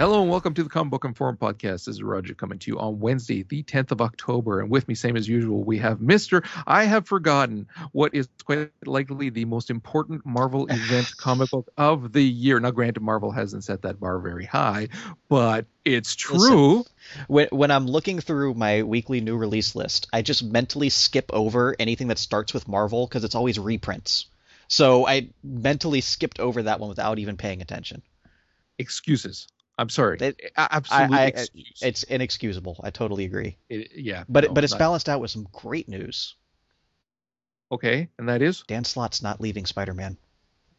Hello and welcome to the Comic Book Inform podcast. This is Roger coming to you on Wednesday, the 10th of October. And with me, same as usual, we have Mr. I have forgotten what is quite likely the most important Marvel event comic book of the year. Now, granted, Marvel hasn't set that bar very high, but it's true. Listen, when, when I'm looking through my weekly new release list, I just mentally skip over anything that starts with Marvel because it's always reprints. So I mentally skipped over that one without even paying attention. Excuses. I'm sorry. It, Absolutely. I, I, it's inexcusable. I totally agree. It, yeah. But no, but it's not- balanced out with some great news. Okay, and that is? Dan Slott's not leaving Spider-Man.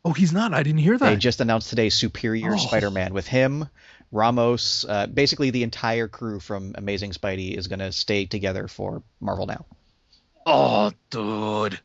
Oh, he's not. I didn't hear that. They just announced today Superior Oh. Spider-Man with him, Ramos, uh, basically the entire crew from Amazing Spidey is going to stay together for Marvel now. Oh, dude.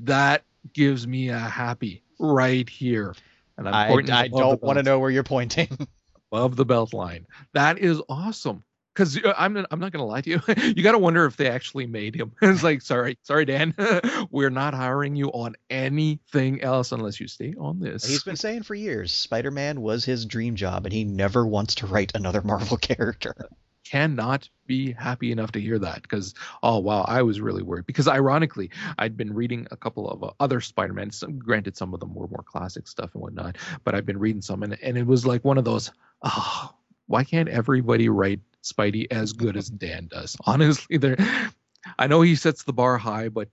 That gives me a happy right here. And I'm I, I don't want to know where you're pointing. above the belt line. That is awesome. Because uh, I'm I'm not gonna lie to you, you got to wonder if they actually made him. it's like, sorry, sorry, Dan, we're not hiring you on anything else unless you stay on this. He's been saying for years Spider-Man was his dream job, and he never wants to write another Marvel character. Cannot be happy enough to hear that because oh wow i was really worried. Because ironically i'd been reading a couple of uh, other spider-man some, granted some of them were more classic stuff and whatnot but i've been reading some and, and it was like one of those oh why can't everybody write spidey as good as dan does? Honestly there i know he sets the bar high but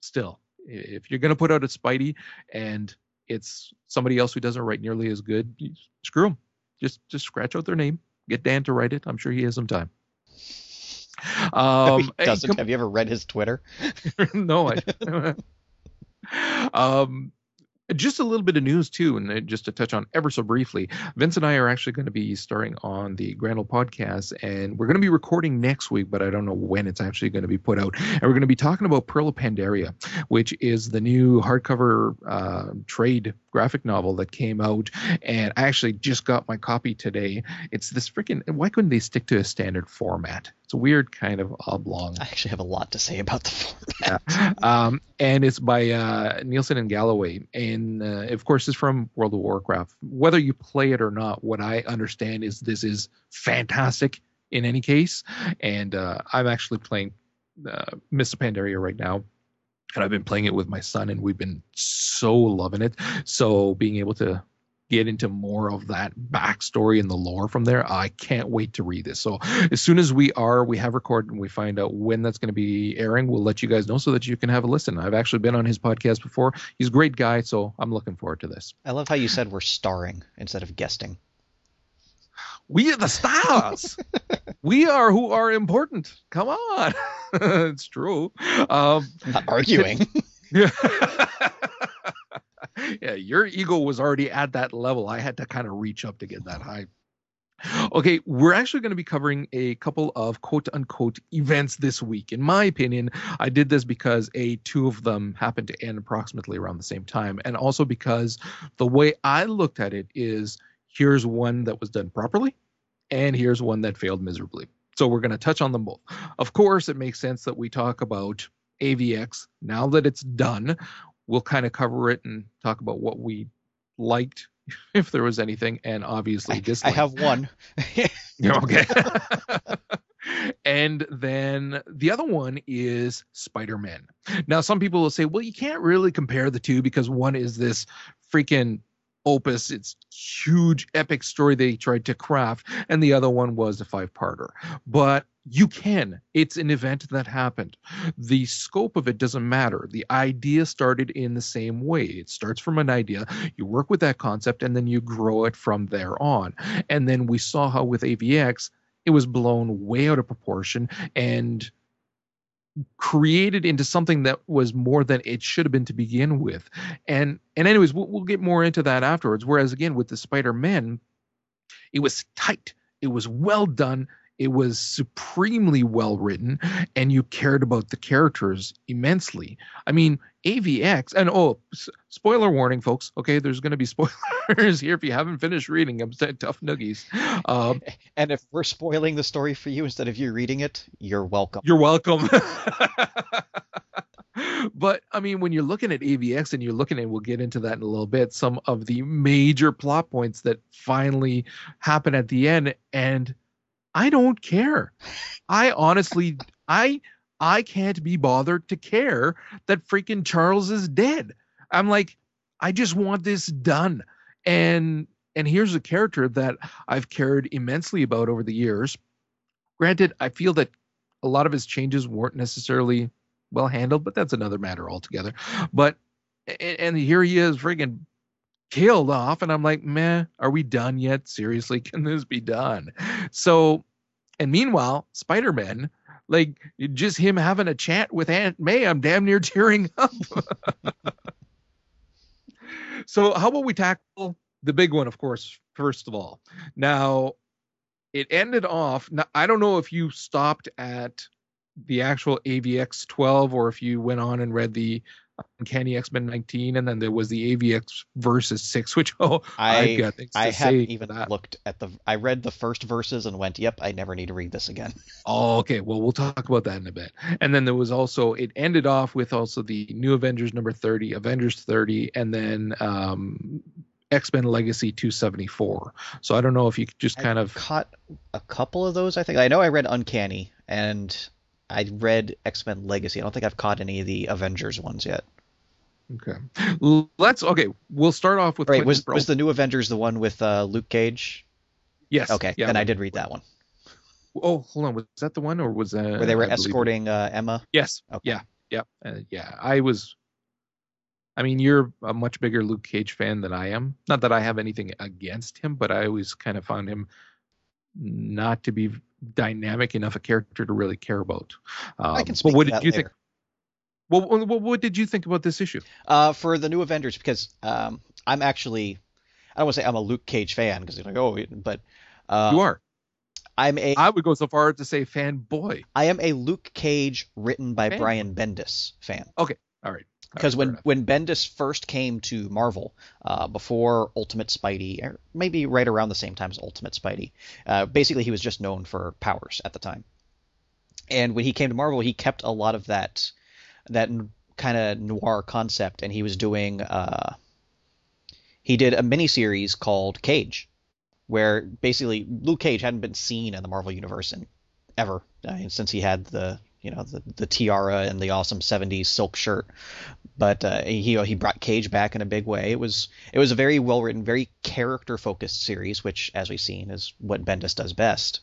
still if you're going to put out a spidey and it's somebody else who doesn't write nearly as good screw them just just scratch out their name get dan to write it i'm sure he has some time um he doesn't. come- Have you ever read his Twitter? no, I. um, just a little bit of news too, and uh, just to touch on ever so briefly, Vince and I are actually going to be starting on the Grandel podcast, and we're going to be recording next week, but I don't know when it's actually going to be put out. And we're going to be talking about Pearl of Pandaria, which is the new hardcover uh, trade graphic novel that came out, and I actually just got my copy today. It's this freaking. Why couldn't they stick to a standard format? It's a weird kind of oblong I actually have a lot to say about the format. um, and it's by uh, Neilson and Galloway, and uh, of course, it's from World of Warcraft. Whether you play it or not, what I understand is this is fantastic in any case, and uh, I'm actually playing uh, Mists of Pandaria right now. And I've been playing it with my son, and we've been so loving it. So being able to get into more of that backstory and the lore from there, I can't wait to read this. So as soon as we are, we have recorded and we find out when that's going to be airing, we'll let you guys know so that you can have a listen. I've actually been on his podcast before. He's a great guy, so I'm looking forward to this. I love how you said we're starring instead of guesting. We are the stars. we are who are important. Come on. it's true. Um, not arguing. yeah. yeah, your ego was already at that level. I had to kind of reach up to get that high. Okay, we're actually going to be covering a couple of quote unquote events this week. In my opinion, I did this because a two of them happened to end approximately around the same time, and also because the way I looked at it is here's one that was done properly, and here's one that failed miserably. So we're going to touch on them both. Of course, it makes sense that we talk about AVX now that it's done. We'll kind of cover it and talk about what we liked, if there was anything, and obviously I have one. Okay. and then the other one is Spider Man. Now, some people will say, well, you can't really compare the two because one is this freaking opus, it's huge, epic story they tried to craft, and the other one was a five parter. But you can. It's an event that happened. The scope of it doesn't matter. The idea started in the same way. It starts from an idea, you work with that concept, and then you grow it from there on. And then we saw how with AVX, it was blown way out of proportion and created into something that was more than it should have been to begin with. And and anyways, we'll, we'll get more into that afterwards. Whereas again with the Spider-Man, it was tight. It was well done. It was supremely well written and you cared about the characters immensely. I mean avx and oh s- spoiler warning folks okay? There's going to be spoilers here if you haven't finished reading i'm saying tough noogies. Um, And if we're spoiling the story for you instead of you reading it, you're welcome. you're welcome. But i mean when you're looking at avx and you're looking at we'll get into that in a little bit some of the major plot points that finally happen at the end and i don't care. I honestly i i can't be bothered to care that freaking charles is dead. I'm like i just want this done. And and here's a character that i've cared immensely about over the years. Granted i feel that a lot of his changes weren't necessarily well handled, but that's another matter altogether. But and, and here he is friggin' killed off, and I'm like, meh, are we done yet? Seriously, can this be done? So, and meanwhile, Spider-Man, like just him having a chat with Aunt May, I'm damn near tearing up. so how about we tackle the big one, of course, first of all. Now, it ended off. Now, I don't know if you stopped at the actual AVX 12 or if you went on and read the Uncanny X Men 19 and then there was the AVX versus 6, which oh, I got things I haven't even looked at the. I read the first verses and went, "Yep, I never need to read this again." Oh, okay. Well, we'll talk about that in a bit. And then there was also it ended off with also the New Avengers number 30, Avengers 30, and then um X Men Legacy 274. So I don't know if you could just kind of caught a couple of those. I think I know I read Uncanny and I read X Men Legacy. I don't think I've caught any of the Avengers ones yet. okay. Let's okay. We'll start off with Right? Was Bro- was the New Avengers the one with uh, Luke Cage? yes. Okay, Yeah. then I did read that one Oh, hold on. Was that the one or was that where they were I escorting uh, Emma. Yes. Okay. Yeah. Yeah. Uh, yeah. I was. I mean, you're a much bigger Luke Cage fan than I am. Not that I have anything against him, but I always kind of found him not to be dynamic enough a character to really care about. Um, I can speak but what did that you later. think? What, what, what did you think about this issue? Uh, for the New Avengers, because um, I'm actually, I don't want to say I'm a Luke Cage fan because you're like, oh, but uh, you are. I'm a I would go so far as to say fanboy. I am a Luke Cage written by Fan. Brian Bendis fan. Right. All right, Because when when Bendis first came to Marvel, uh, before Ultimate Spidey, or maybe right around the same time as Ultimate Spidey, uh, basically he was just known for powers at the time. And when he came to Marvel, he kept a lot of that that kind of noir concept, and he was doing uh, he did a miniseries called Cage, where basically Luke Cage hadn't been seen in the Marvel universe in ever I mean, since he had the you know the, the tiara and the awesome 70s silk shirt but uh, he he brought Cage back in a big way. It was it was a very well written, very character focused series, which as we've seen is what Bendis does best.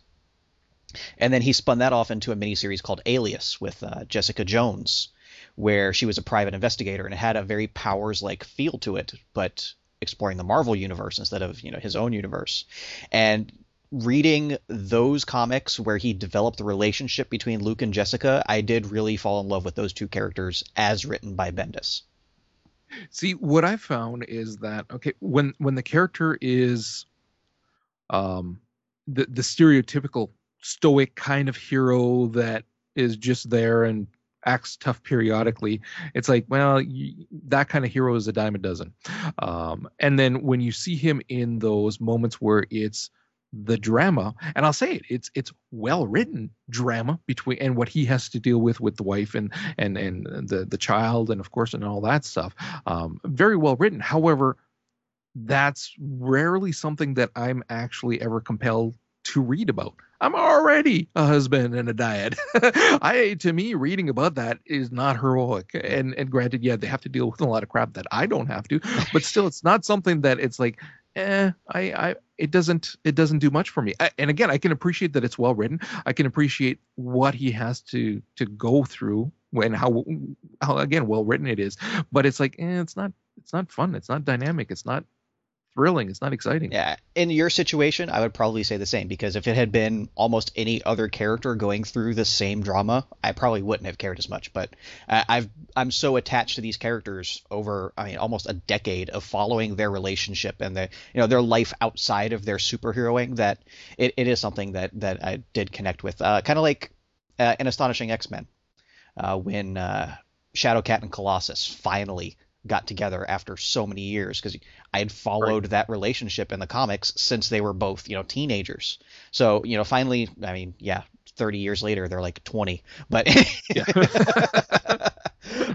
And then he spun that off into a miniseries called Alias with uh, Jessica Jones, where she was a private investigator and it had a very powers like feel to it, but exploring the Marvel universe instead of you know his own universe. And reading those comics where he developed the relationship between Luke and Jessica, I did really fall in love with those two characters as written by Bendis. See, what I found is that okay, when when the character is um the the stereotypical stoic kind of hero that is just there and acts tough periodically, it's like, well, y that kind of hero is a dime a dozen. Um, and then when you see him in those moments where it's the drama, and I'll say it, it's it's well written drama between and what he has to deal with with the wife and and and the the child and of course and all that stuff. Um, very well written. However, that's rarely something that I'm actually ever compelled to read about. I'm already a husband and a dad. I to me reading about that is not heroic. And and granted, yeah, they have to deal with a lot of crap that I don't have to, but still it's not something that it's like eh, I, I, it doesn't, it doesn't do much for me. I, and again, I can appreciate that it's well written. I can appreciate what he has to, to go through when how, how again well written it is. But it's like, eh, it's not, it's not fun. It's not dynamic. It's not thrilling. It's not exciting. Yeah, in your situation, I would probably say the same because if it had been almost any other character going through the same drama, I probably wouldn't have cared as much. But uh, I've I'm so attached to these characters over I mean almost a decade of following their relationship and the you know their life outside of their superheroing that it, it is something that that I did connect with. Uh, kind of like uh, in Astonishing X Men uh, when uh, Shadowcat and Colossus finally got together after so many years because I had followed right. that relationship in the comics since they were both, you know, teenagers. So, you know, finally, I mean, yeah, 30 years later they're like 20. But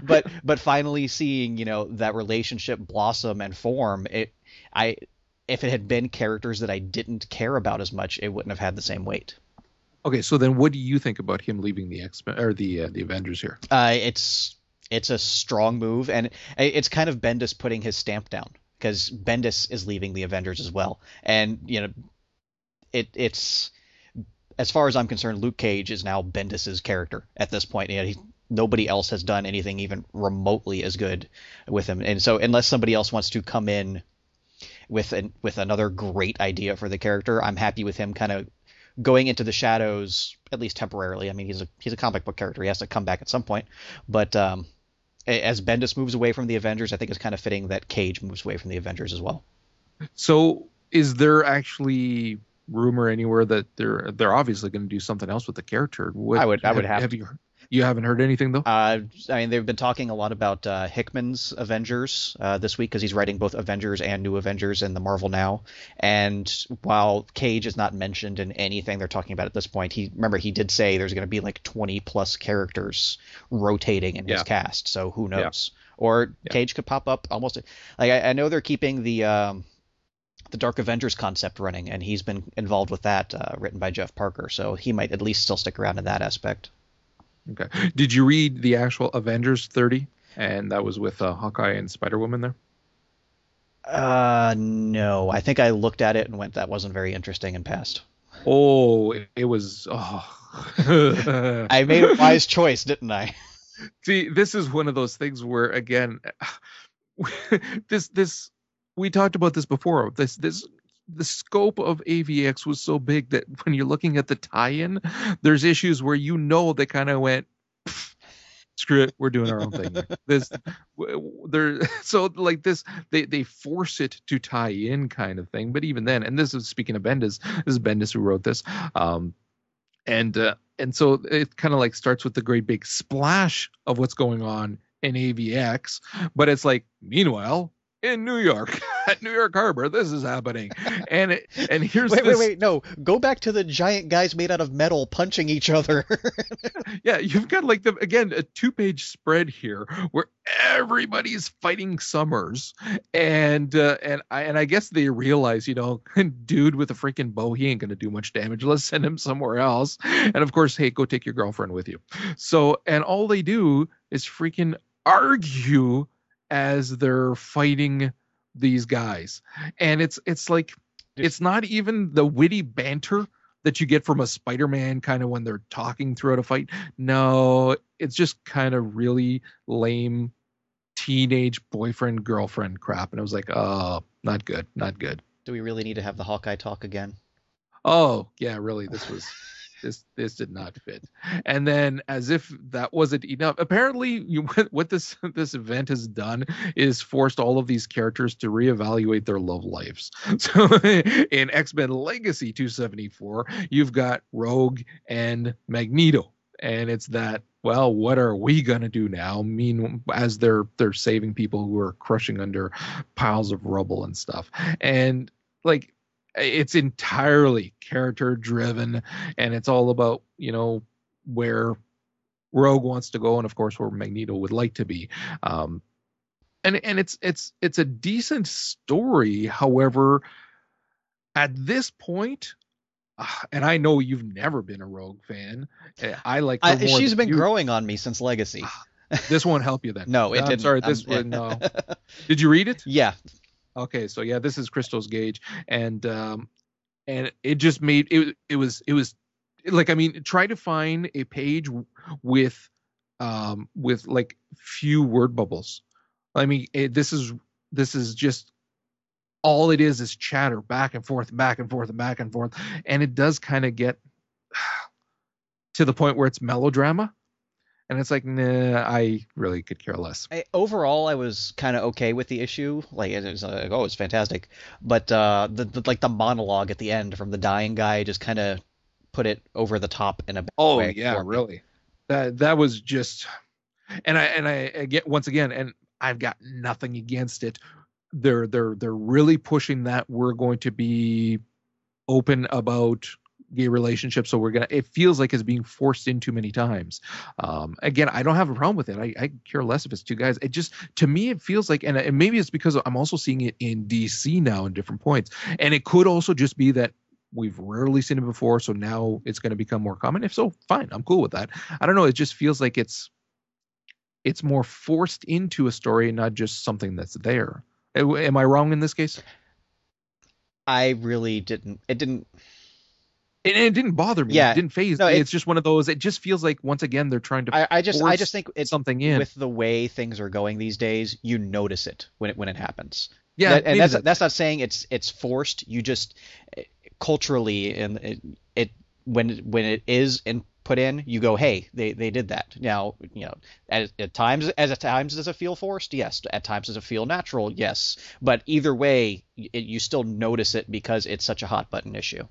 but but finally seeing, you know, that relationship blossom and form, it I if it had been characters that I didn't care about as much, it wouldn't have had the same weight. Okay, so then what do you think about him leaving the X Men or the uh, the Avengers here? Uh, it's it's a strong move, and it's kind of Bendis putting his stamp down because Bendis is leaving the Avengers as well, and you know, it it's as far as I'm concerned, Luke Cage is now Bendis's character at this point. You know, he, nobody else has done anything even remotely as good with him, and so unless somebody else wants to come in with an with another great idea for the character, I'm happy with him kind of going into the shadows at least temporarily. I mean, he's a he's a comic book character; he has to come back at some point, but um, as Bendis moves away from the Avengers, I think it's kind of fitting that Cage moves away from the Avengers as well. So, is there actually rumor anywhere that they're they're obviously going to do something else with the character? What, I would I would have, have you you haven't heard anything though? Uh, I mean, they've been talking a lot about uh, Hickman's Avengers uh, this week because he's writing both Avengers and New Avengers in the Marvel Now. And while Cage is not mentioned in anything they're talking about at this point, he remember he did say there's going to be like 20 plus characters rotating in his cast. So who knows? Yeah. Or yeah. Cage could pop up almost. Like I, I know they're keeping the. Um, the Dark Avengers concept running, and he's been involved with that, uh, written by Jeff Parker. So he might at least still stick around in that aspect. Okay. Did you read the actual Avengers 30? And that was with uh, Hawkeye and Spider Woman there? Uh, no. I think I looked at it and went, that wasn't very interesting and passed. Oh, it, it was. Oh. I made a wise choice, didn't I? See, this is one of those things where, again, this this we talked about this before. This this the scope of AVX was so big that when you're looking at the tie-in, there's issues where you know they kind of went, screw it, we're doing our own thing. this, there, so like this, they they force it to tie in kind of thing. But even then, and this is speaking of Bendis, this is Bendis who wrote this, um, and uh, and so it kind of like starts with the great big splash of what's going on in AVX, but it's like meanwhile in New York at New York Harbor. This is happening, and it, and here's wait, this... wait, wait, no, go back to the giant guys made out of metal punching each other. yeah, you've got like the again a two page spread here where everybody's fighting Summers, and uh, and I and I guess they realize you know, dude with a freaking bow, he ain't gonna do much damage. Let's send him somewhere else, and of course, hey, go take your girlfriend with you. So and all they do is freaking argue as they're fighting these guys. And it's it's like it's not even the witty banter that you get from a spider-man kind of when they're talking throughout a fight. No it's just kind of really lame teenage boyfriend girlfriend crap. And i was like oh not good not good. Do we really need to have the hawkeye talk again? Oh yeah really. This was this this did not fit. And then as if that wasn't enough apparently you, what this this event has done is forced all of these characters to reevaluate their love lives. So in x-men legacy 274 you've got rogue and magneto. And it's that well what are we going to do now? Mean as they're they're saving people who are crushing under piles of rubble and stuff. And like it's entirely character driven and it's all about you know where rogue wants to go and of course where magneto would like to be um and and it's it's it's a decent story however at this uh, and I know you've never been a Rogue fan. Eh, I like I, she's been you. growing on me since Legacy. Ah, this won't help you then. no, it I'm didn't. sorry, this one. No. Did you read it? Yeah, Okay, so yeah, this is Christos Gage, and um, and it just made it. It was it was like I mean, try to find a page with um with like few word bubbles. I mean, it, this is this is just all it is is chatter back and forth, back and forth, and back and forth, and it does kind of get to the point where it's melodrama. And it's like, nah, I really could care less. I, overall, I was kind of okay with the issue. Like, it was like, oh, it's fantastic. But uh, the, the like the monologue at the end from the dying guy just kind of put it over the top in a Oh way yeah, for me. really. That that was just, and I and I, I get once again, and I've got nothing against it. They're they're they're really pushing that we're going to be open about gay relationships. So we're gonna it feels like it's being forced in too many times. Um again i don't have a problem with it. I, I care less if it's two guys. It just to me it feels like and, and maybe it's because i'm also seeing it in dc now in different points. And it could also just be that we've rarely seen it before so now it's going to become more common. If so fine. I'm cool with that. I don't know. It just feels like it's it's more forced into a story not just something that's there. Am i wrong in this case? I really didn't. It didn't. And it didn't bother me Yeah. it didn't faze No, me it- it's just one of those it just feels like once again they're trying to I, I just. I just think it's something in with the way things are going these days. You notice it when it when it happens. yeah That- and that's that- that's not saying it's it's forced. You just culturally and it, it when when it is and put in, you go, hey, they they did that. Now you know at, at times as at times does it feel forced? Yes. At times does it feel natural? Yes. But either way, it, you still notice it because it's such a hot button issue.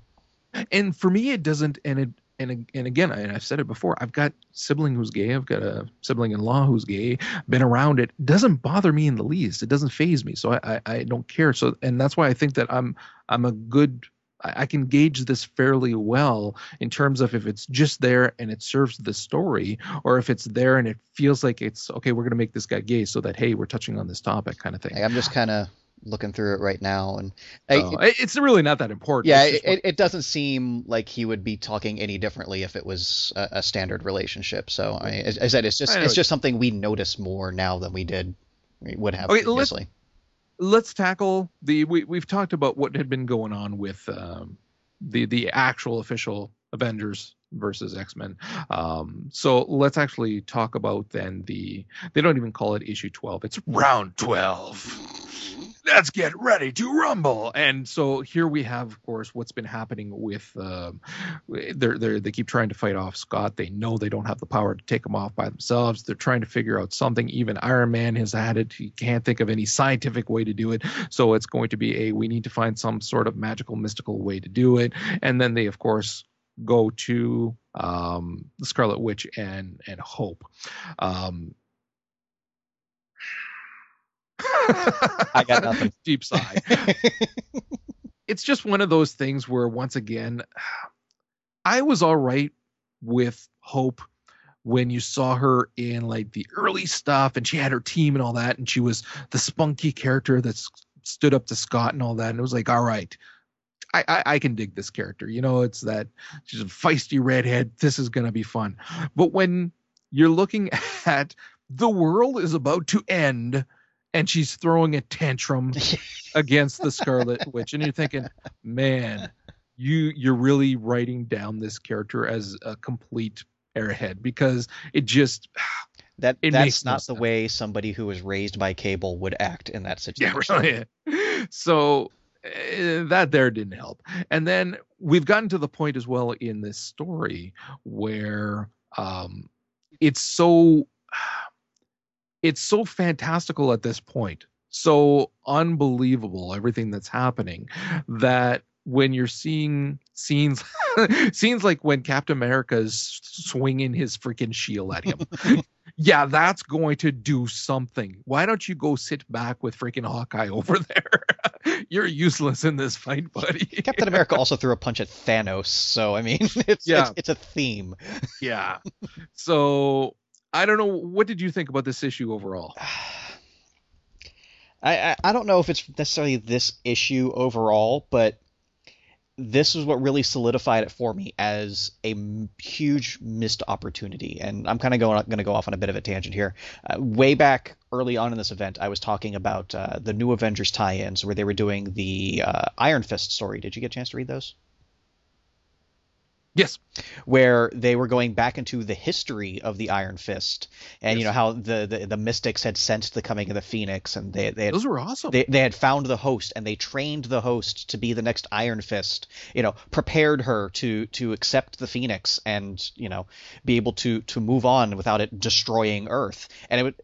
And for me it doesn't and it and and again and I've said it before I've got sibling who's gay I've got a sibling in law who's gay been around it. Doesn't bother me in the least. It doesn't faze me. So I, I I don't care. So and that's why I think that I'm I'm a good I I can gauge this fairly well in terms of if it's just there and it serves the story, or if it's there and it feels like it's okay, we're gonna make this guy gay so that hey, we're touching on this topic kind of thing. I'm just kind of looking through it right now, and I- So, it- it's really not that important. Yeah, it, it, doesn't seem like he would be talking any differently if it was a, a standard relationship. So I, as I said, it's just it's just something we notice more now than we did we would have Okay, let's- previously. let's tackle the we, we've talked about what had been going on with um, the the actual official avengers versus x-men. Um, so let's actually talk about then the they don't even call it issue 12 it's round 12 let's get ready to rumble. And so here we have of course what's been happening with um, they're, they're they keep trying to fight off scott. They know they don't have the power to take him off by themselves. They're trying to figure out something. Even iron man has had it. He can't think of any scientific way to do it. So it's going to be a we need to find some sort of magical mystical way to do it. And then they of course go to um, the scarlet witch and and hope um, I got nothing. deep sigh it's just one of those things where once again i was all right with hope when you saw her in like the early stuff and she had her team and all that and she was the spunky character that stood up to scott and all that and it was like all right I, I, I can dig this character. You know, it's that she's a feisty redhead. This is going to be fun. But when you're looking at the world is about to end and she's throwing a tantrum against the Scarlet Witch, and you're thinking, man, you you're really writing down this character as a complete airhead because it just That It that's no not the way somebody who was raised by cable would act in that situation. yeah really so that there didn't help. And then we've gotten to the point as well in this story where um it's so it's so fantastical at this point so unbelievable everything that's happening that when you're seeing scenes scenes like when captain america's swinging his freaking shield at him. Yeah that's going to do something. Why don't you go sit back with freaking hawkeye over there? You're useless in this fight buddy. Captain America also threw a punch at Thanos, so I mean, it's Yeah. it's, it's a theme. yeah. So i don't know what did you think about this issue overall? I, I I don't know if it's necessarily this issue overall, but this is what really solidified it for me as a huge missed opportunity. And I'm kind of going going to go off on a bit of a tangent here. Uh, way back early on in this event, I was talking about uh, the new Avengers tie-ins where they were doing the uh, Iron Fist story. Did you get a chance to read those? Yes. Where they were going back into the history of the Iron Fist, and Yes. you know how the, the the Mystics had sensed the coming of the Phoenix, and they they had Those were awesome. they, they had found the host and they trained the host to be the next Iron Fist. You know, prepared her to to accept the Phoenix and you know be able to to move on without it destroying Earth. And it would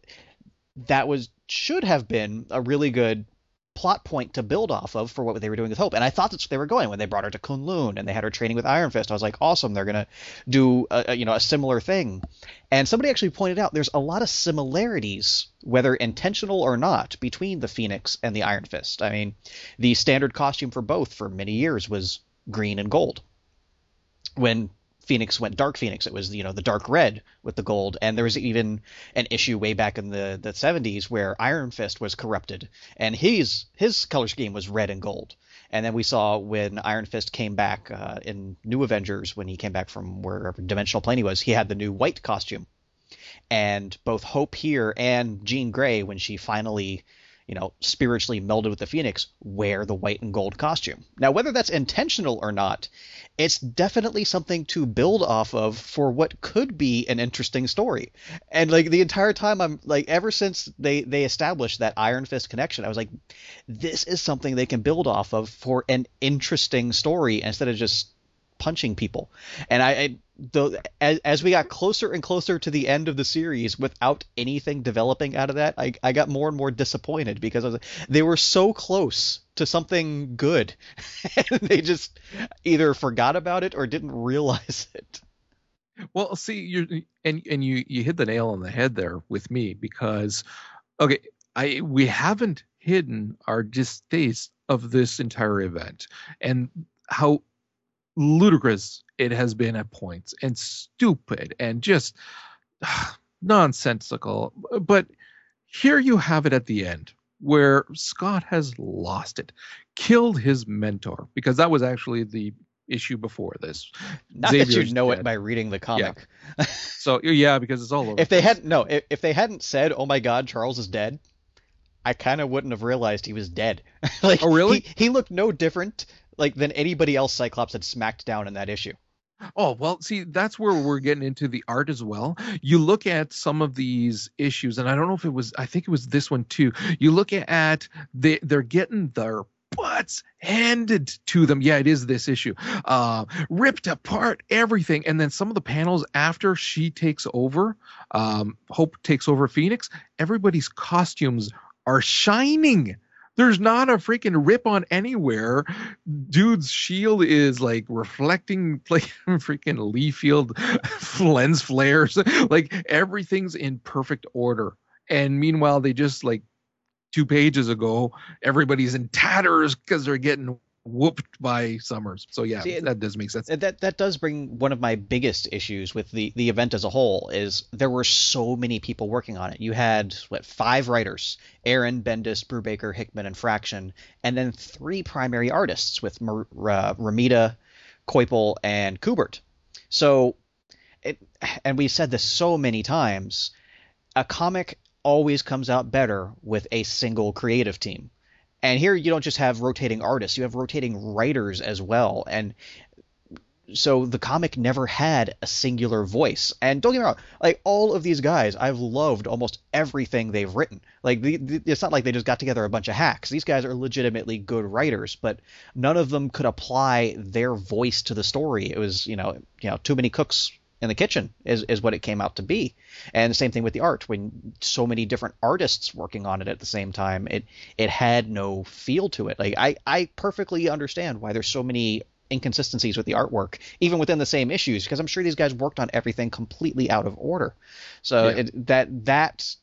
that was should have been a really good plot point to build off of for what they were doing with Hope. And I thought that's where they were going when they brought her to Kunlun and they had her training with Iron Fist. I was like, awesome, they're gonna do a, a, you know a similar thing. And somebody actually pointed out there's a lot of similarities, whether intentional or not, between the Phoenix and the Iron Fist. I mean, the standard costume for both for many years was green and gold. When Phoenix went Dark Phoenix, it was you know the dark red with the gold, and there was even an issue way back in the the 70s where Iron Fist was corrupted, and his his color scheme was red and gold. And then we saw when Iron Fist came back uh, in New Avengers, when he came back from wherever dimensional plane he was, he had the new white costume. And both Hope here and Jean Grey, when she finally, you know, spiritually melded with the Phoenix, wear the white and gold costume. Now, whether that's intentional or not, it's definitely something to build off of for what could be an interesting story. And like the entire time, I'm like, ever since they they established that Iron Fist connection, I was like, this is something they can build off of for an interesting story instead of just punching people. And I, I though as, as we got closer and closer to the end of the series without anything developing out of that, I, I got more and more disappointed because was, they were so close to something good, and they just either forgot about it or didn't realize it. Well, see, you're and and you you hit the nail on the head there with me because okay, I we haven't hidden our distaste of this entire event and how ludicrous it has been at points and stupid and just ah, nonsensical. But here you have it at the end where Scott has lost it, killed his mentor because that was actually the issue before this. Not that Xavier's you know it by reading the comic. So yeah, because it's all over. If they hadn't no, if, if they hadn't said, "Oh my God, Charles is dead," I kind of wouldn't have realized he was dead. like, Oh, really? He, he looked no different like than anybody else Cyclops had smacked down in that issue. Oh, well, see, that's where we're getting into the art as well. You look at some of these issues, and I don't know if it was, I think it was this one too. You look at they they're getting their butts handed to them. Yeah, it is this issue. Uh, ripped apart everything, and then some of the panels after she takes over, um, Hope takes over Phoenix. Everybody's costumes are shining. There's not a freaking rip on anywhere. Dude's shield is like reflecting like freaking Liefeld lens flares. Like everything's in perfect order. And meanwhile, they just like two pages ago, everybody's in tatters because they're getting whooped by Summers. So yeah, See, that does make sense. That that does bring one of my biggest issues with the the event as a whole is there were so many people working on it. You had what five writers: Aaron, Bendis, Brubaker, Hickman, and Fraction, and then three primary artists with Mar- uh, Romita, Coipel, and Kubert. So, it and we've said this so many times. A comic always comes out better with a single creative team. And here you don't just have rotating artists, you have rotating writers as well. And so the comic never had a singular voice. And don't get me wrong, like all of these guys, I've loved almost everything they've written. Like the, the, it's not like they just got together a bunch of hacks. These guys are legitimately good writers, but none of them could apply their voice to the story. It was, you know, you know, too many cooks in the kitchen is, is what it came out to be. And the same thing with the art. When so many different artists working on it at the same time, it it had no feel to it. Like I, I perfectly understand why there's so many inconsistencies with the artwork, even within the same issues, because I'm sure these guys worked on everything completely out of order. So Yeah. it, that that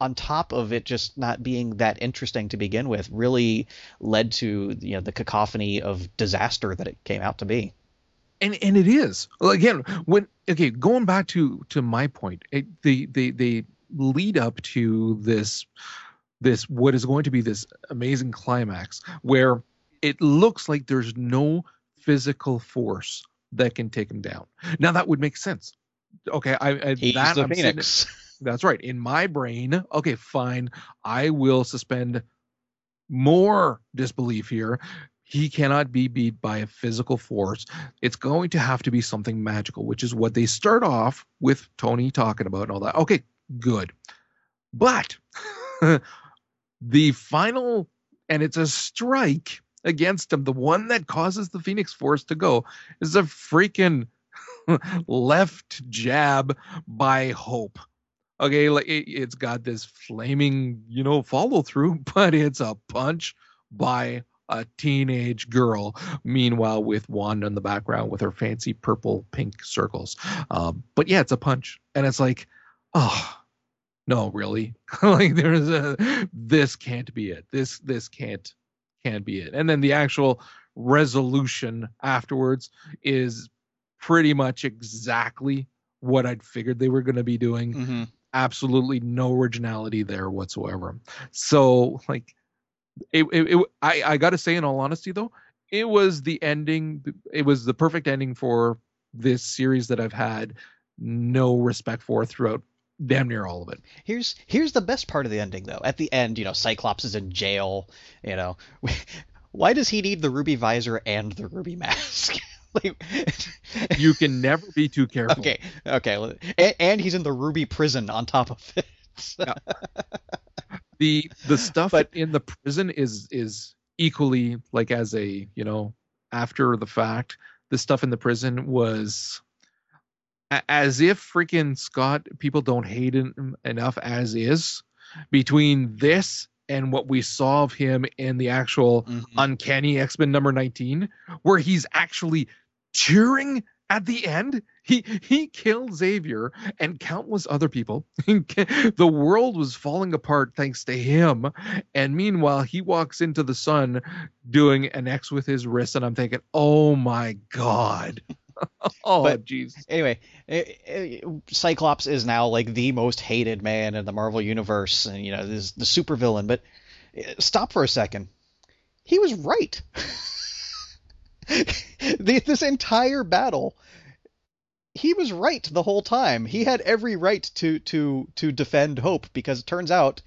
on top of it just not being that interesting to begin with, really led to you know the cacophony of disaster that it came out to be. And and it is again when okay going back to to my point eh, it, they they they lead up to this this what is going to be this amazing climax where it looks like there's no physical force that can take him down now that would make sense okay i, I He's that the I'm sitting- Phoenix. that's right. In my brain, okay, fine. I will suspend more disbelief here. He cannot be beat by a physical force. It's going to have to be something magical, which is what they start off with Tony talking about and all that. Okay, good. But the final, and it's a strike against him, the one that causes the Phoenix Force to go, is a freaking left jab by Hope. Okay, like it, it's got this flaming, you know, follow through, but it's a punch by a teenage girl. Meanwhile, with Wanda in the background with her fancy purple pink circles. Um, but yeah, it's a punch, and it's like, oh no, really, like there's a this can't be it. This this can't can't be it. And then the actual resolution afterwards is pretty much exactly what I'd figured they were going to be doing. Mm-hmm. Absolutely no originality there whatsoever. So like it, it, it I, I got to say in all honesty though, it was the ending. It was the perfect ending for this series that I've had no respect for throughout damn near all of it. Here's here's the best part of the ending though. At the end, you know, Cyclops is in jail. You know, why does he need the ruby visor and the ruby mask? like, you can never be too careful. Okay, okay, and, and he's in the ruby prison on top of it. yeah. The the stuff but, in the prison is is equally like as a you know after the fact. The stuff in the prison was as if freaking Scott people don't hate him enough as is between this and what we saw of him in the actual mm-hmm. uncanny X-Men number 19 where he's actually cheering at the end he he killed Xavier and countless other people the world was falling apart thanks to him and meanwhile he walks into the sun doing an X with his wrist and I'm thinking oh my god oh, jeez. Anyway, it, eh, it, eh, Cyclops is now like the most hated man in the Marvel universe, and you know, this the supervillain. But eh, stop for a second. He was right. the, this entire battle, he was right the whole time. He had every right to to to defend Hope because it turns out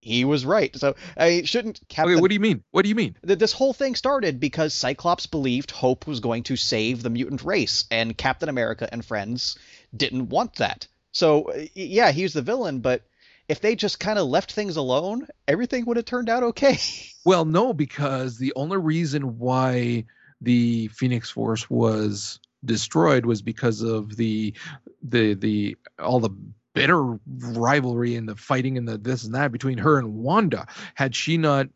he was right. So I shouldn't. Captain, okay, what do you mean? What do you mean? This whole thing started because Cyclops believed Hope was going to save the mutant race, and Captain America and friends didn't want that. So yeah, he's the villain, but if they just kind of left things alone, everything would have turned out okay. well, no, because the only reason why the Phoenix Force was destroyed was because of the the the all the bitter rivalry and the fighting and the this and that between her and Wanda. Had she not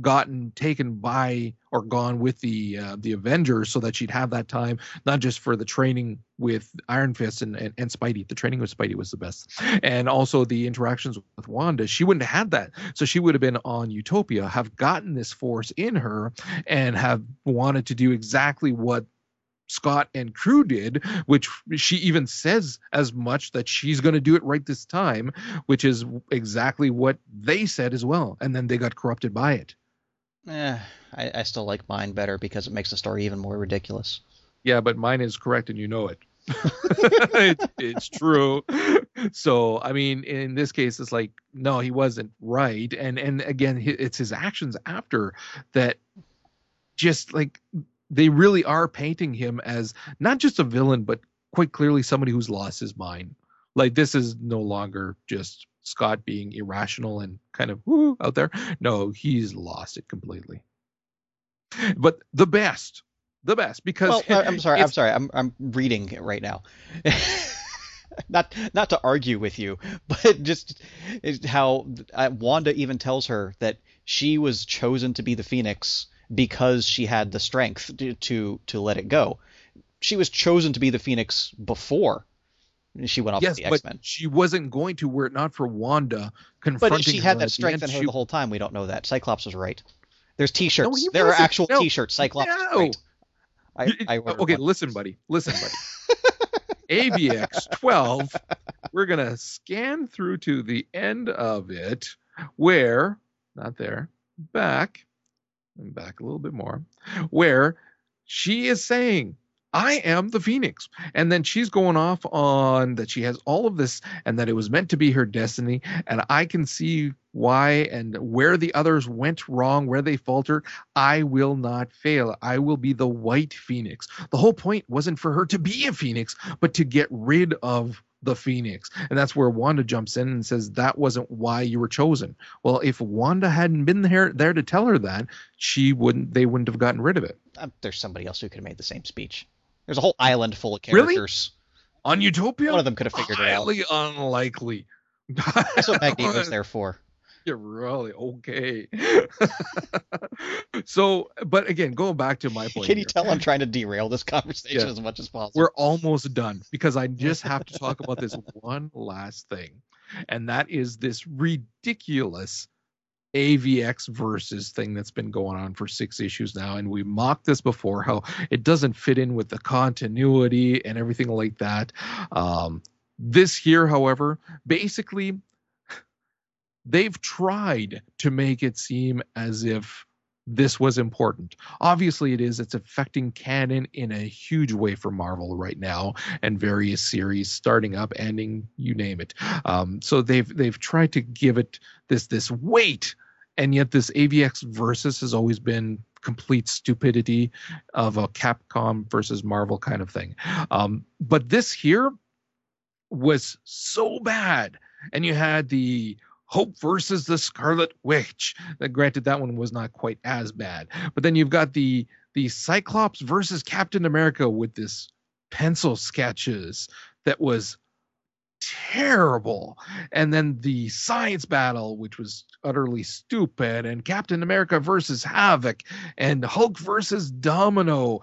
gotten taken by or gone with the uh, the Avengers so that she'd have that time not just for the training with Iron Fist and, and, and Spidey the training with Spidey was the best and also the interactions with Wanda she wouldn't have had that so she would have been on Utopia have gotten this force in her and have wanted to do exactly what Scott and crew did, which she even says as much that she's going to do it right this time, which is exactly what they said as well. And then they got corrupted by it. Eh, I, I still like mine better because it makes the story even more ridiculous. Yeah, but mine is correct and you know it. it's, it's true. So, I mean, in this case, it's like, no, he wasn't right. And and again, it's his actions after that just like they really are painting him as not just a villain, but quite clearly somebody who's lost his mind. Like this is no longer just Scott being irrational and kind of woo out there. No, he's lost it completely. But the best, the best because well, I'm sorry, I'm sorry, I'm I'm reading it right now. not not to argue with you, but just how uh, Wanda even tells her that she was chosen to be the Phoenix because she had the strength to, to to let it go. She was chosen to be the Phoenix before she went off yes, the X Men. She wasn't going to were it not for Wanda confronting. But she had that strength in her she... the whole time. We don't know that. Cyclops was right. There's T-shirts. No, there wasn't. are actual no. T-shirts. Cyclops. No. Right. I, I okay, one. listen, buddy. Listen, buddy. AVX 12. We're gonna scan through to the end of it, where not there, back and back a little bit more, where she is saying, I am the Phoenix. And then she's going off on that she has all of this and that it was meant to be her destiny. And I can see why and where the others went wrong, where they faltered, I will not fail. I will be the white phoenix. The whole point wasn't for her to be a phoenix, but to get rid of the phoenix. And that's where Wanda jumps in and says that wasn't why you were chosen. Well, if Wanda hadn't been there there to tell her that, she wouldn't they wouldn't have gotten rid of it. Um, there's somebody else who could have made the same speech. There's a whole island full of characters. Really? On Utopia? One of them could have figured Highly it out. unlikely. That's what Magneto's there for. You're really okay. so, but again, going back to my point. Can you here, tell I'm trying to derail this conversation Yeah. as much as possible? we're almost done because I just have to talk about this one last thing, and that is this ridiculous AVX versus thing that's been going on for six issues now. And we mocked this before how it doesn't fit in with the continuity and everything like that. Um, this here, however, basically they've tried to make it seem as if this was important. Obviously, it is. It's affecting canon in a huge way for Marvel right now, and various series starting up, ending, you name it. Um, so they've they've tried to give it this this weight, and yet this AVX versus has always been complete stupidity of a Capcom versus Marvel kind of thing. Um, but this here was so bad, and you had the Hope versus the Scarlet Witch. That granted, that one was not quite as bad. But then you've got the the Cyclops versus Captain America with this pencil sketches that was terrible. And then the science battle, which was utterly stupid, and Captain America versus Havoc, and Hulk versus Domino.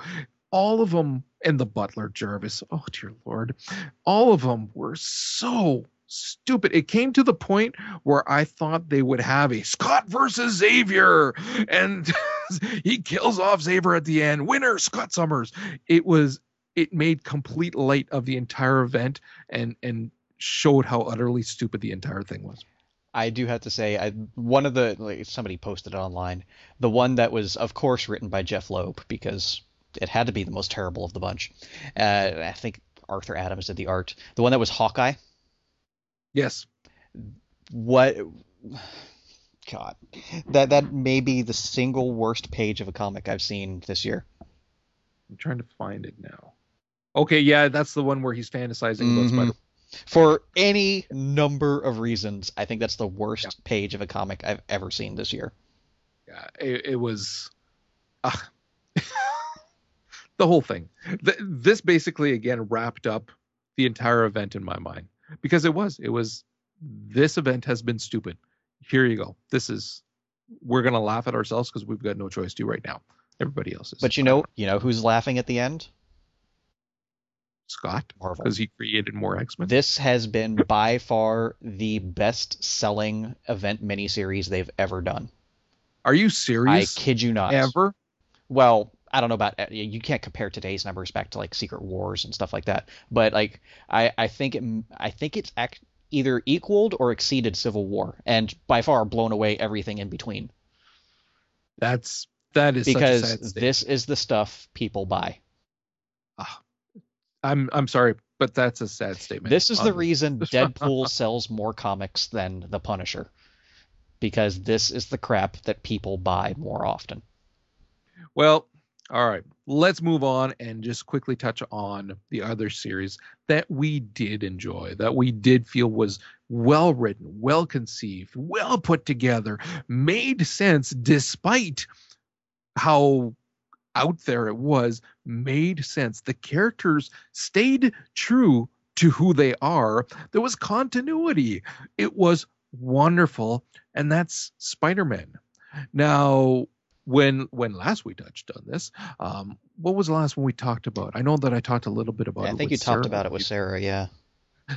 All of them, and the Butler Jarvis. Oh dear lord, all of them were so stupid. It came to the point where I thought they would have a Scott versus Xavier, and he kills off Xavier at the end. Winner Scott Summers. It was it made complete light of the entire event and and showed how utterly stupid the entire thing was. I do have to say, I, one of the like, somebody posted it online. The one that was, of course, written by Jeph Loeb because it had to be the most terrible of the bunch. Uh, I think Arthur Adams did the art. The one that was Hawkeye. Yes. What? God, that that may be the single worst page of a comic I've seen this year. I'm trying to find it now. Okay, yeah, that's the one where he's fantasizing about Mhm. Spider. For any number of reasons, I think that's the worst page of a comic I've ever seen this year. Yeah, it, it was uh, the whole thing. Th- this basically again wrapped up the entire event in my mind because it was it was this event has been stupid. Here you go. This is we're gonna laugh at ourselves because we've got no choice to right now. Everybody else is. But you know, you know who's laughing at the end? Scott Marvel. because he created more X Men. This has been by far the best-selling event miniseries they've ever done. Are you serious? I kid you not. Ever? Well, I don't know about uh, you can't compare today's numbers back to like Secret Wars and stuff like that, but like I I think it I think it's either equaled or exceeded Civil War, and by far blown away everything in between. That's that is such a sad Because this is the stuff people buy. Ah, I'm I'm sorry, but that's a sad statement. This is the reason Deadpool sells more comics than The Punisher. Because this is the crap that people buy more often. Well, all right. Let's move on and just quickly touch on the other series that we did enjoy, that we did feel was well written, well conceived, well put together, made sense despite how out there it was, made sense. The characters stayed true to who they are. There was continuity. It was wonderful, and that's Spider-Man. Now, when when last we touched on this, um, what was the last one we talked about? I know that I talked a little bit about. I it think you talked Sarah. about it with Sarah, yeah.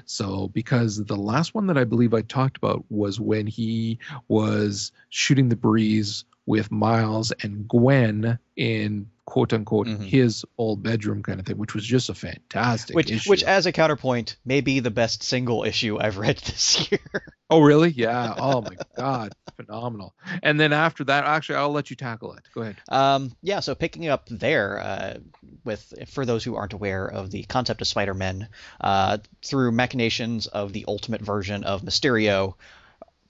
So, because the last one that I believe I talked about was when he was shooting the breeze with Miles and Gwen in quote unquote Mhm. his old bedroom kind of thing, which was just a fantastic Which, issue. which, as a counterpoint, may be the best single issue I've read this year. oh, really? Yeah. Oh my God, phenomenal. And then after that, actually, I'll let you tackle it. Go ahead. Um, yeah, so picking up there, uh, with for those who aren't aware of the concept of Spider-Man, uh, through machinations of the ultimate version of Mysterio,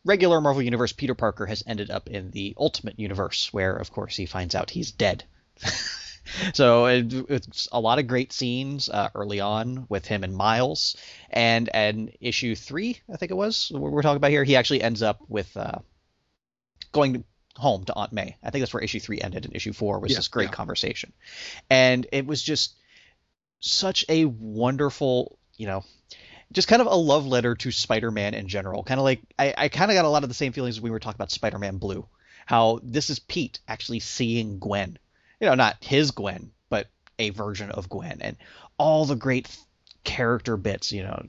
regular Marvel Universe, Peter Parker has ended up in the Ultimate Universe, where, of course, he finds out he's dead. so it, it's a lot of great scenes uh, early on with him and Miles, and and issue three, I think it was, we're talking about here, he actually ends up with uh, going home to Aunt May. I think that's where issue three ended, and issue four was Yeah, this great yeah. conversation, and it was just such a wonderful, you know, just kind of a love letter to Spider-Man in general. Kind of like I, I kind of got a lot of the same feelings we were talking about Spider-Man Blue. How this is Pete actually seeing Gwen, you know, not his Gwen, but a version of Gwen, and all the great character bits. You know,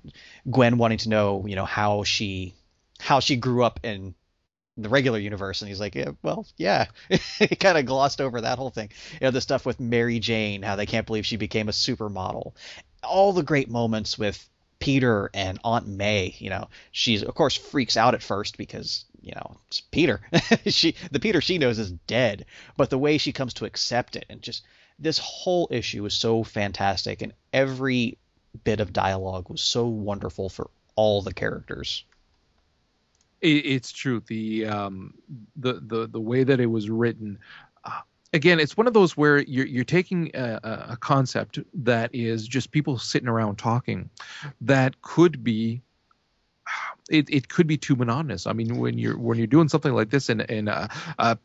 Gwen wanting to know, you know, how she how she grew up in the regular universe and he's like yeah, well yeah he kind of glossed over that whole thing you know the stuff with mary jane how they can't believe she became a supermodel all the great moments with peter and aunt may you know she's of course freaks out at first because you know it's peter she the peter she knows is dead but the way she comes to accept it and just this whole issue is so fantastic and every bit of dialogue was so wonderful for all the characters It, it's true. The um the the the way that it was written. Uh, again, it's one of those where you're you're taking a, a- concept that is just people sitting around talking, that could be. It, it could be too monotonous. I mean, when you're when you're doing something like this in in a, a,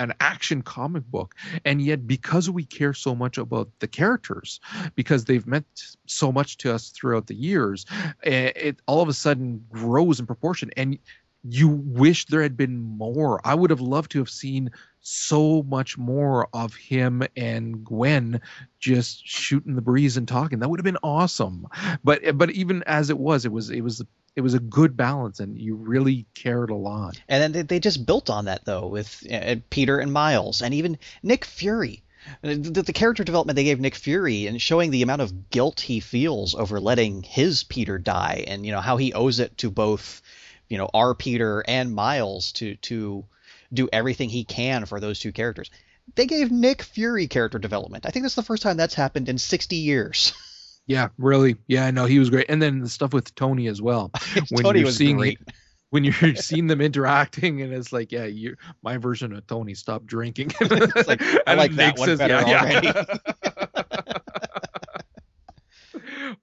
an action comic book, and yet because we care so much about the characters, because they've meant so much to us throughout the years, eh, it all of a sudden grows in proportion, and you wish there had been more. I would have loved to have seen so much more of him and Gwen just shooting the breeze and talking. That would have been awesome. But but even as it was, it was it was it was a good balance, and you really cared a lot. And then they, just built on that though with uh, Peter and Miles and even Nick Fury. Uh, The, the character development they gave Nick Fury and showing the amount of guilt he feels over letting his Peter die and you know how he owes it to both you know our Peter and Miles to to do everything he can for those two characters. They gave Nick Fury character development. I think that's the first time that's happened in 60 years. Yeah, really. Yeah, I know he was great. And then the stuff with Tony as well. When Tony you're was seeing great. when you're seeing them interacting and it's like yeah you my version of tony stop drinking it's like, I like that one better already.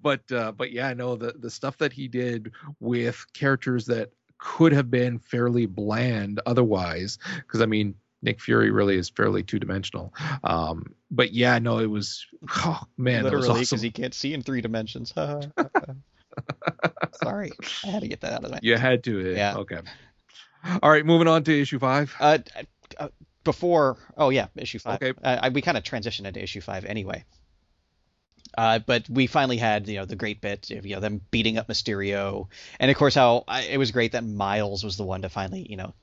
but uh but yeah i know the the stuff that he did with characters that could have been fairly bland otherwise because i mean nick fury really is fairly two-dimensional um but yeah no it was oh man Literally, because awesome. he can't see in three dimensions. Sorry, I had to get that out of my. you had to eh? Yeah. okay all right moving on to issue five Uh, uh, before, oh yeah, issue five. Okay. Uh, we kind of transitioned into issue five anyway. Uh, but we finally had you know the great bit of you know them beating up Mysterio, and of course how I, it was great that Miles was the one to finally you know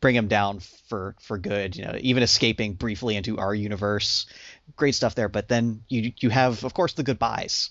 bring him down for for good. You know, even escaping briefly into our universe, great stuff there. But then you you have of course the goodbyes.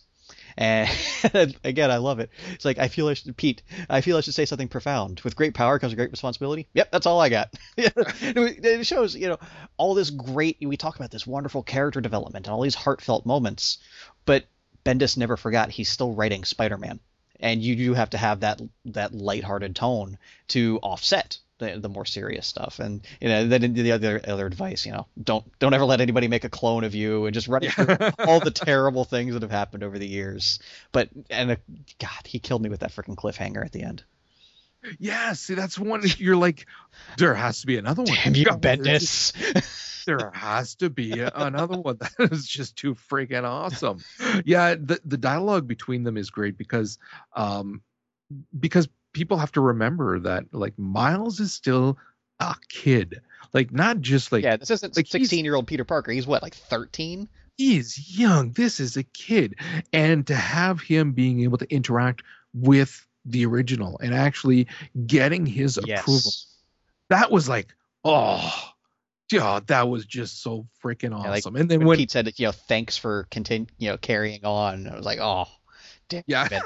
And again, I love it. It's like I feel I should, Pete. I feel I should say something profound. With great power comes great responsibility. Yep, that's all I got. it shows, you know, all this great. We talk about this wonderful character development and all these heartfelt moments, but Bendis never forgot he's still writing Spider-Man, and you do have to have that that lighthearted tone to offset the, the more serious stuff. And you know, then the other other advice, you know, don't don't ever let anybody make a clone of you, and just run it through all the terrible things that have happened over the years. But and uh, God, he killed me with that freaking cliffhanger at the end. yeah see that's one you're like there has to be another one Damn you, God, Bendis. there has to be another one that is just too freaking awesome yeah the, the dialogue between them is great because um because people have to remember that like miles is still a kid like not just like yeah, this isn't like, 16 year old Peter Parker. He's what, like 13? he's young this is a kid and to have him being able to interact with the original and actually getting his approval that was like oh yeah that was just so freaking Yeah, like, awesome and then When, when Pete said, you know, thanks for continue, you know, carrying on. I was like, oh, Damn Yeah.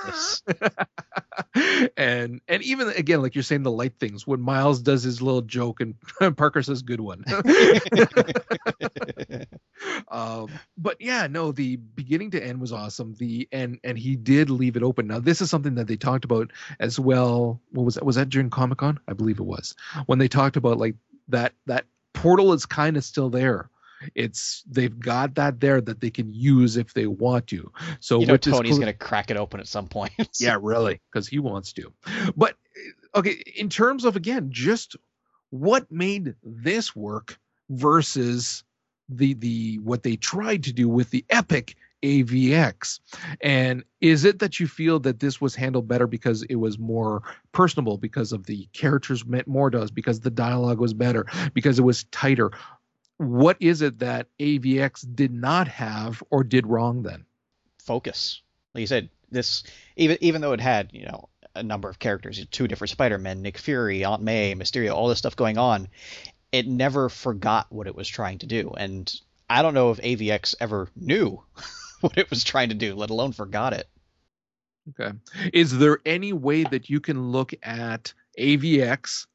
And and even again, like you're saying, the light things when Miles does his little joke and Parker says, "Good one." um, but yeah, no, the beginning to end was awesome. The and and he did leave it open. Now this is something that they talked about as well. What was that? Was that during Comic Con? I believe it was when they talked about like that that portal is kind of still there. It's they've got that there that they can use if they want to. So you know Tony's col- gonna crack it open at some point. yeah, really, because he wants to. But eh, okay, in terms of again, just what made this work versus the the what they tried to do with the epic AVX. And is it that you feel that this was handled better because it was more personable, because of the characters meant more to us, because the dialogue was better, because it was tighter? What is it that AVX did not have or did wrong then? Focus. Like you said, this even even though it had you know a number of characters, two different Spider-Men, Nick Fury, Aunt May, Mysterio, all this stuff going on, it never forgot what it was trying to do. And I don't know if AVX ever knew what it was trying to do, let alone forgot it. Okay. Is there any way that you can look at AVX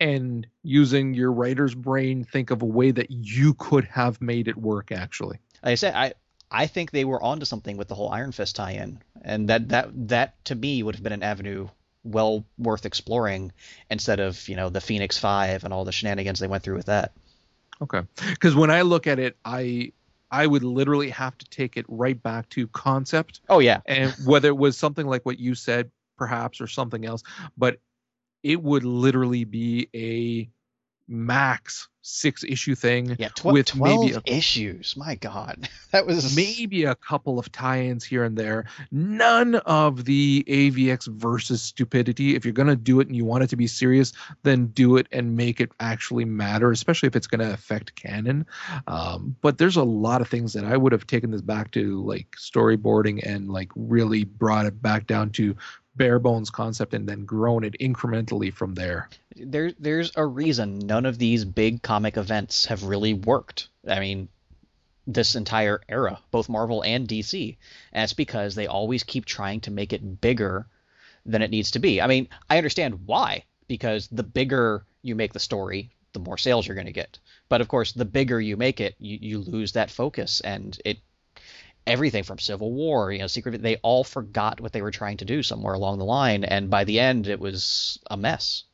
and using your writer's brain think of a way that you could have made it work actually? Like I said, I I think they were onto something with the whole Iron Fist tie-in, and that that that to me would have been an avenue well worth exploring instead of you know the Phoenix Five and all the shenanigans they went through with that. Okay. Because when I look at it, I I would literally have to take it right back to concept Oh yeah, and whether it was something like what you said perhaps or something else, but it would literally be a max six issue thing yeah, tw- with twelve maybe a issues. My God, that was maybe a couple of tie-ins here and there. None of the AVX versus stupidity. If you're gonna do it and you want it to be serious, then do it and make it actually matter, especially if it's gonna affect canon. Um, but there's a lot of things that I would have taken this back to like storyboarding and like really brought it back down to bare bones concept and then grown it incrementally from there. there. There's a reason none of these big comic events have really worked. I mean, this entire era, both Marvel and DC, and it's because they always keep trying to make it bigger than it needs to be. I mean, I understand why, because the bigger you make the story, the more sales you're going to get. But of course, the bigger you make it, you, you lose that focus, and it everything from Civil War, you know, Secret, they all forgot what they were trying to do somewhere along the line, and by the end, it was a mess.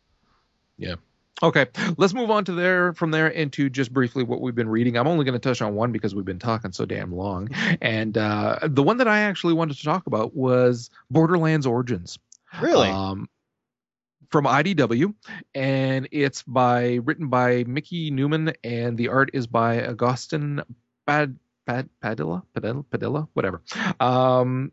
Yeah. Okay, let's move on to there from there into just briefly what we've been reading. I'm only going to touch on one because we've been talking so damn long, and uh, the one that I actually wanted to talk about was Borderlands Origins. Really? Um, from IDW, and it's by written by Mikey Neumann, and the art is by Agustin Pad, Pad, Padilla, Padilla, Padilla, whatever. Um,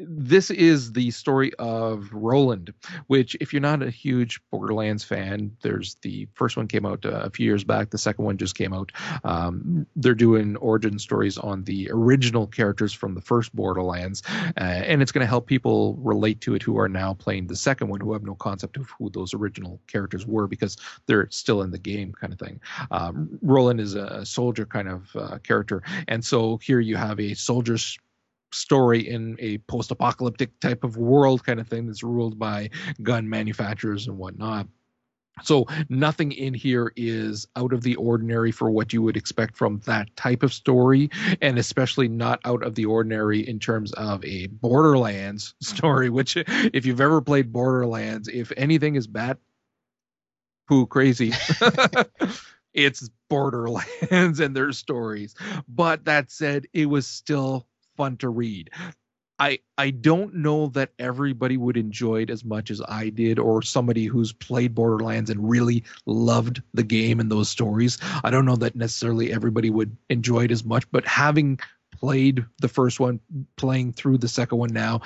this is the story of Roland, which, if you're not a huge Borderlands fan, there's the first one came out uh, a few years back. The second one just came out. Um, they're doing origin stories on the original characters from the first Borderlands, uh, and it's going to help people relate to it who are now playing the second one who have no concept of who those original characters were because they're still in the game, kind of thing. Um, Roland is a soldier kind of uh, character, and so here you have a soldier's story in a post-apocalyptic type of world kind of thing that's ruled by gun manufacturers and whatnot. So nothing in here is out of the ordinary for what you would expect from that type of story and especially not out of the ordinary in terms of a borderlands story which if you've ever played borderlands if anything is bat poo crazy it's borderlands and their stories. But that said it was still fun to read. I I don't know that everybody would enjoy it as much as I did, or somebody who's played Borderlands and really loved the game and those stories. I don't know that necessarily everybody would enjoy it as much, but having played the first one, playing through the second one now,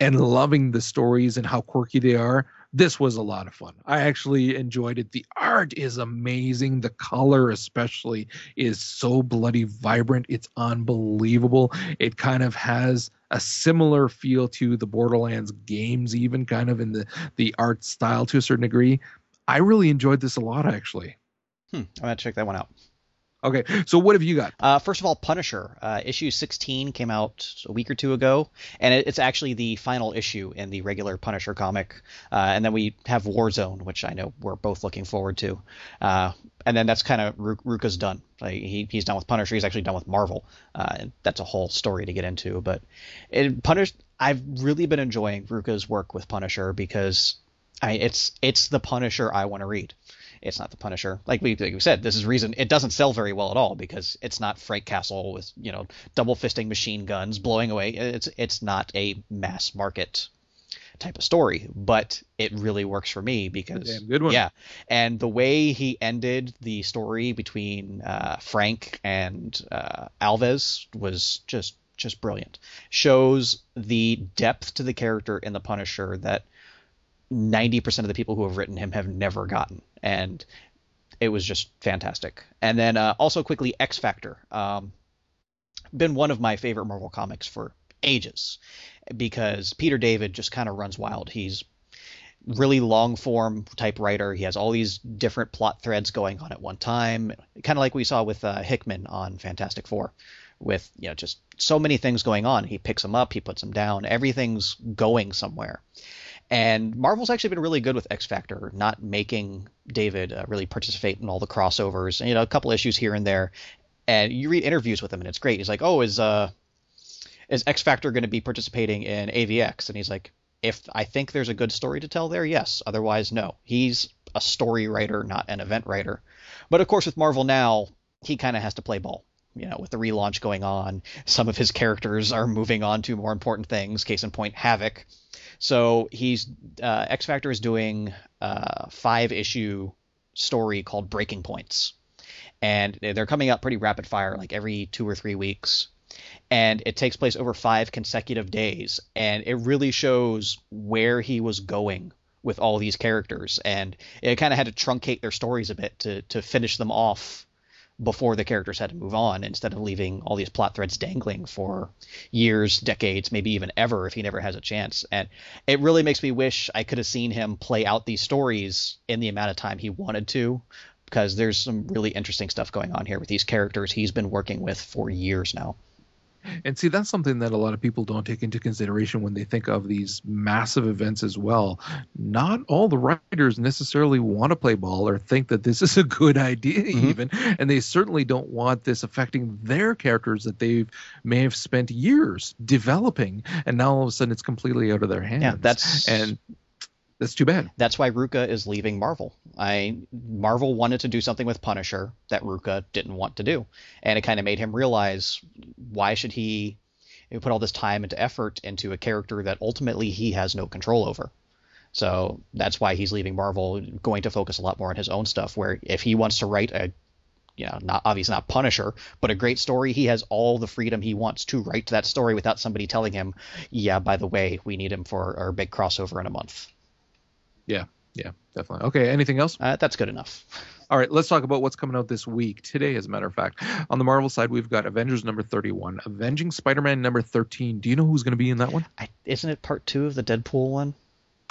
and loving the stories and how quirky they are, this was a lot of fun. I actually enjoyed it. The art is amazing. The color, especially, is so bloody vibrant. It's unbelievable. It kind of has a similar feel to the Borderlands games, even kind of in the the art style to a certain degree. I really enjoyed this a lot, actually. Hmm, I'm gonna check that one out. Okay, so what have you got? Uh, first of all, Punisher. Uh, issue 16 came out a week or two ago, and it, it's actually the final issue in the regular Punisher comic. Uh, and then we have Warzone, which I know we're both looking forward to. Uh, and then that's kind of Rucka's done. Like, he, he's done with Punisher. He's actually done with Marvel. Uh, and that's a whole story to get into. But it, I've really been enjoying Rucka's work with Punisher because I, it's it's the Punisher I want to read it's not the Punisher. Like we, like we said, this is reason it doesn't sell very well at all because it's not Frank Castle with you know double fisting machine guns blowing away. It's it's not a mass market type of story, but it really works for me because good one. yeah, and the way he ended the story between uh, Frank and uh, Alves was just just brilliant. Shows the depth to the character in the Punisher that 90% of the people who have written him have never gotten. And it was just fantastic. And then uh, also quickly, X Factor. Um, been one of my favorite Marvel comics for ages because Peter David just kind of runs wild. He's really long form type writer. He has all these different plot threads going on at one time, kind of like we saw with uh, Hickman on Fantastic Four, with you know just so many things going on. He picks them up, he puts them down. Everything's going somewhere. And Marvel's actually been really good with X Factor, not making David uh, really participate in all the crossovers. You know, a couple issues here and there. And you read interviews with him, and it's great. He's like, "Oh, is uh, is X Factor going to be participating in AVX?" And he's like, "If I think there's a good story to tell there, yes. Otherwise, no." He's a story writer, not an event writer. But of course, with Marvel now, he kind of has to play ball you know, with the relaunch going on, some of his characters are moving on to more important things. Case in point, Havoc. So he's uh, X Factor is doing a five issue story called Breaking Points, and they're coming out pretty rapid fire, like every two or three weeks. And it takes place over five consecutive days, and it really shows where he was going with all these characters, and it kind of had to truncate their stories a bit to to finish them off before the characters had to move on instead of leaving all these plot threads dangling for years, decades, maybe even ever if he never has a chance. And it really makes me wish I could have seen him play out these stories in the amount of time he wanted to because there's some really interesting stuff going on here with these characters he's been working with for years now. And see, that's something that a lot of people don't take into consideration when they think of these massive events as well. Not all the writers necessarily want to play ball or think that this is a good idea, mm-hmm. even. And they certainly don't want this affecting their characters that they may have spent years developing. And now all of a sudden it's completely out of their hands. Yeah, that's. And that's too bad. That's why Rucka is leaving Marvel. I Marvel wanted to do something with Punisher that Rucka didn't want to do, and it kind of made him realize why should he put all this time and effort into a character that ultimately he has no control over. So that's why he's leaving Marvel, going to focus a lot more on his own stuff. Where if he wants to write a, you know, not obviously not Punisher, but a great story, he has all the freedom he wants to write that story without somebody telling him, yeah, by the way, we need him for our big crossover in a month. Yeah, yeah, definitely. Okay, anything else? Uh, that's good enough. All right, let's talk about what's coming out this week. Today, as a matter of fact, on the Marvel side, we've got Avengers number 31, Avenging Spider-Man number 13. Do you know who's going to be in that one? I, isn't it part two of the Deadpool one?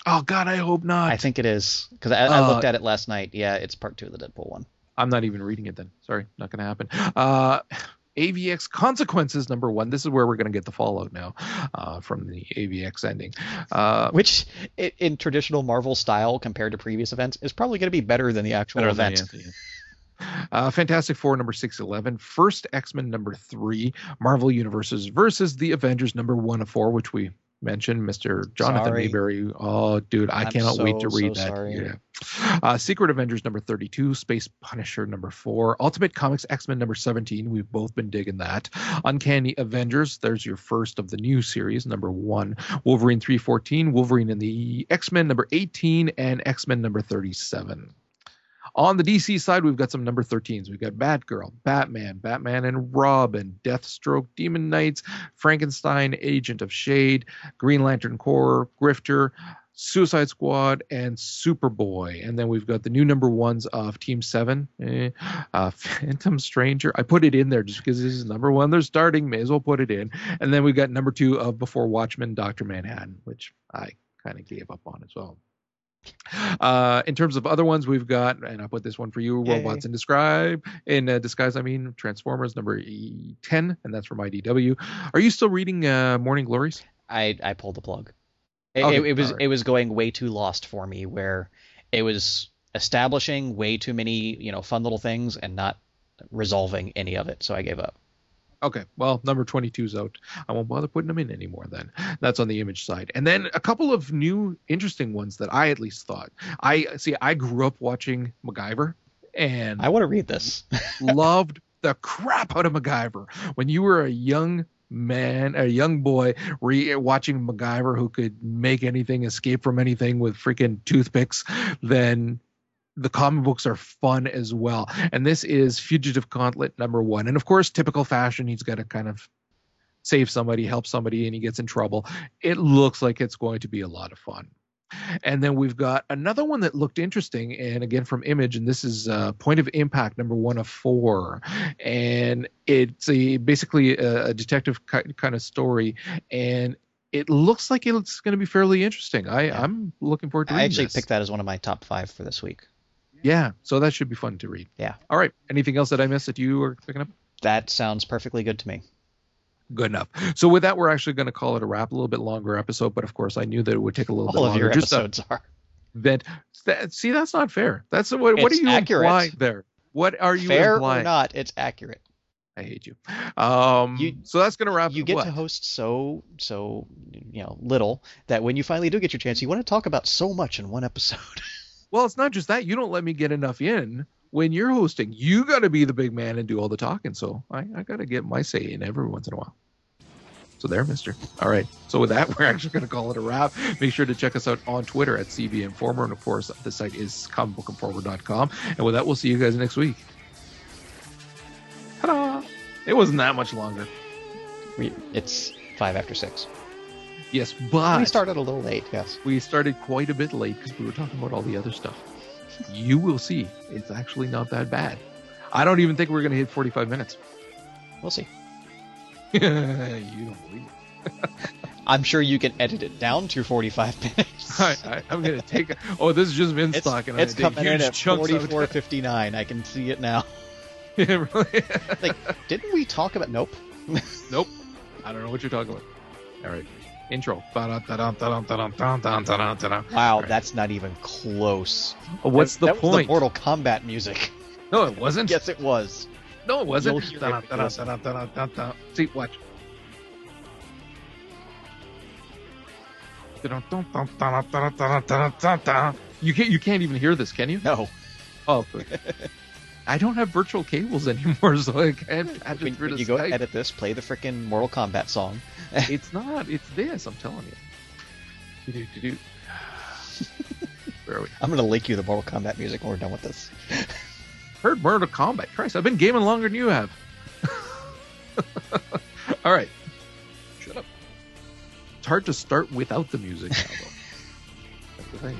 Oh God, I hope not. I think it is because I, I, looked uh, at it last night. Yeah, it's part two of the Deadpool one. I'm not even reading it then. Sorry, not going to happen. Uh, AVX Consequences number one. This is where we're going to get the fallout now uh, from the AVX ending. Uh, Which, in traditional Marvel style compared to previous events, is probably going to be better than the actual event. Uh, Fantastic Four number 611, First X Men number three, Marvel Universes versus the Avengers number one of four, which we mention, Mr. Jonathan sorry. Maberry. Oh, dude, I I'm cannot so, wait to read so that. Sorry. Yeah. Uh, Secret Avengers number 32, Space Punisher number 4, Ultimate Comics X-Men number 17. We've both been digging that. Uncanny Avengers, there's your first of the new series, number 1. Wolverine 314, Wolverine and the X-Men number 18, and X-Men number 37. On the DC side, we've got some number 13s. We've got Batgirl, Batman, Batman and Robin, Deathstroke, Demon Knights, Frankenstein, Agent of Shade, Green Lantern Corps, Grifter, Suicide Squad, and Superboy. And then we've got the new number ones of Team Seven, eh, uh, Phantom Stranger. I put it in there just because this is number one. They're starting, may as well put it in. And then we've got number two of Before Watchmen, Doctor Manhattan, which I kind of gave up on as well. Uh, in terms of other ones, we've got, and I put this one for you, Yay. Robots in Describe, in uh, Disguise, I mean, Transformers number E- 10, and that's from IDW. Are you still reading uh, Morning Glories? I I pulled the plug. It, Okay, it, it was alright. it was going way too lost for me, where it was establishing way too many you know fun little things and not resolving any of it. So I gave up. Okay, well, number 22's out. I won't bother putting them in anymore then. That's on the image side. And then a couple of new interesting ones that I at least thought. I see I grew up watching MacGyver and I want to read this. loved the crap out of MacGyver. When you were a young man, a young boy, re- watching MacGyver who could make anything, escape from anything with freaking toothpicks, then the comic books are fun as well. And this is Fugitive Gauntlet number one. And of course, typical fashion, he's got to kind of save somebody, help somebody, and he gets in trouble. It looks like it's going to be a lot of fun. And then we've got another one that looked interesting, and again from Image, and this is uh, Point of Impact number one of four, and it's a basically a, a detective kind of story, and it looks like it's going to be fairly interesting. I, Yeah. I'm looking forward to I actually this. picked that as one of my top five for this week. Yeah, so that should be fun to read. Yeah. All right. Anything else that I missed that you are picking up? That sounds perfectly good to me. Good enough. So with that, we're actually going to call it a wrap. A little bit longer episode, but of course, I knew that it would take a little bit All of longer. your Just to episodes are. vent. That, see, that's not fair. That's what. what are you accurate. implying there? What are you Fair implying? or not, it's accurate. I hate you. Um, You- so that's going to wrap. Up. You get what? to host so so you know little that when you finally do get your chance, you want to talk about so much in one episode. Well, it's not just that. You don't let me get enough in when you're hosting. You got to be the big man and do all the talking. So I, I got to get my say in every once in a while. So there, mister. All right. So with that, we're actually going to call it a wrap. Make sure to check us out on Twitter at CB Informer. And of course, the site is comicbookinformer.com. And with that, we'll see you guys next week. Ta-da! It wasn't that much longer. It's five after six. Yes, but we started a little late. Yes. we started quite a bit late because we were talking about all the other stuff. You will see, it's actually not that bad. I don't even think we're going to hit 45 minutes. We'll see. you don't believe it. I'm sure you can edit it down to 45 minutes. I, I, I'm going to take. Oh, this is just Vince it's talking. it's I take coming in huge at chunks 44.59. I can see it now. Yeah, really? Like, didn't we talk about? Nope. nope. I don't know what you're talking about. All right. Intro. Wow, that's not even close. What's the that was point? the Mortal Kombat music. no, it wasn't. yes, it was. No, it wasn't. You'll hear it when you listen. See, watch. You can't. You can't even hear this, can you? No. Oh. I don't have virtual cables anymore, so I can't patch When, it through when the you go Skype. edit this, play the frickin' Mortal Kombat song. It's not. It's this. I'm telling you. Where are we? I'm gonna link you the Mortal Kombat music when we're done with this. Heard Mortal Kombat. Christ, I've been gaming longer than you have. All right. Shut up. It's hard to start without the music now. That's the thing.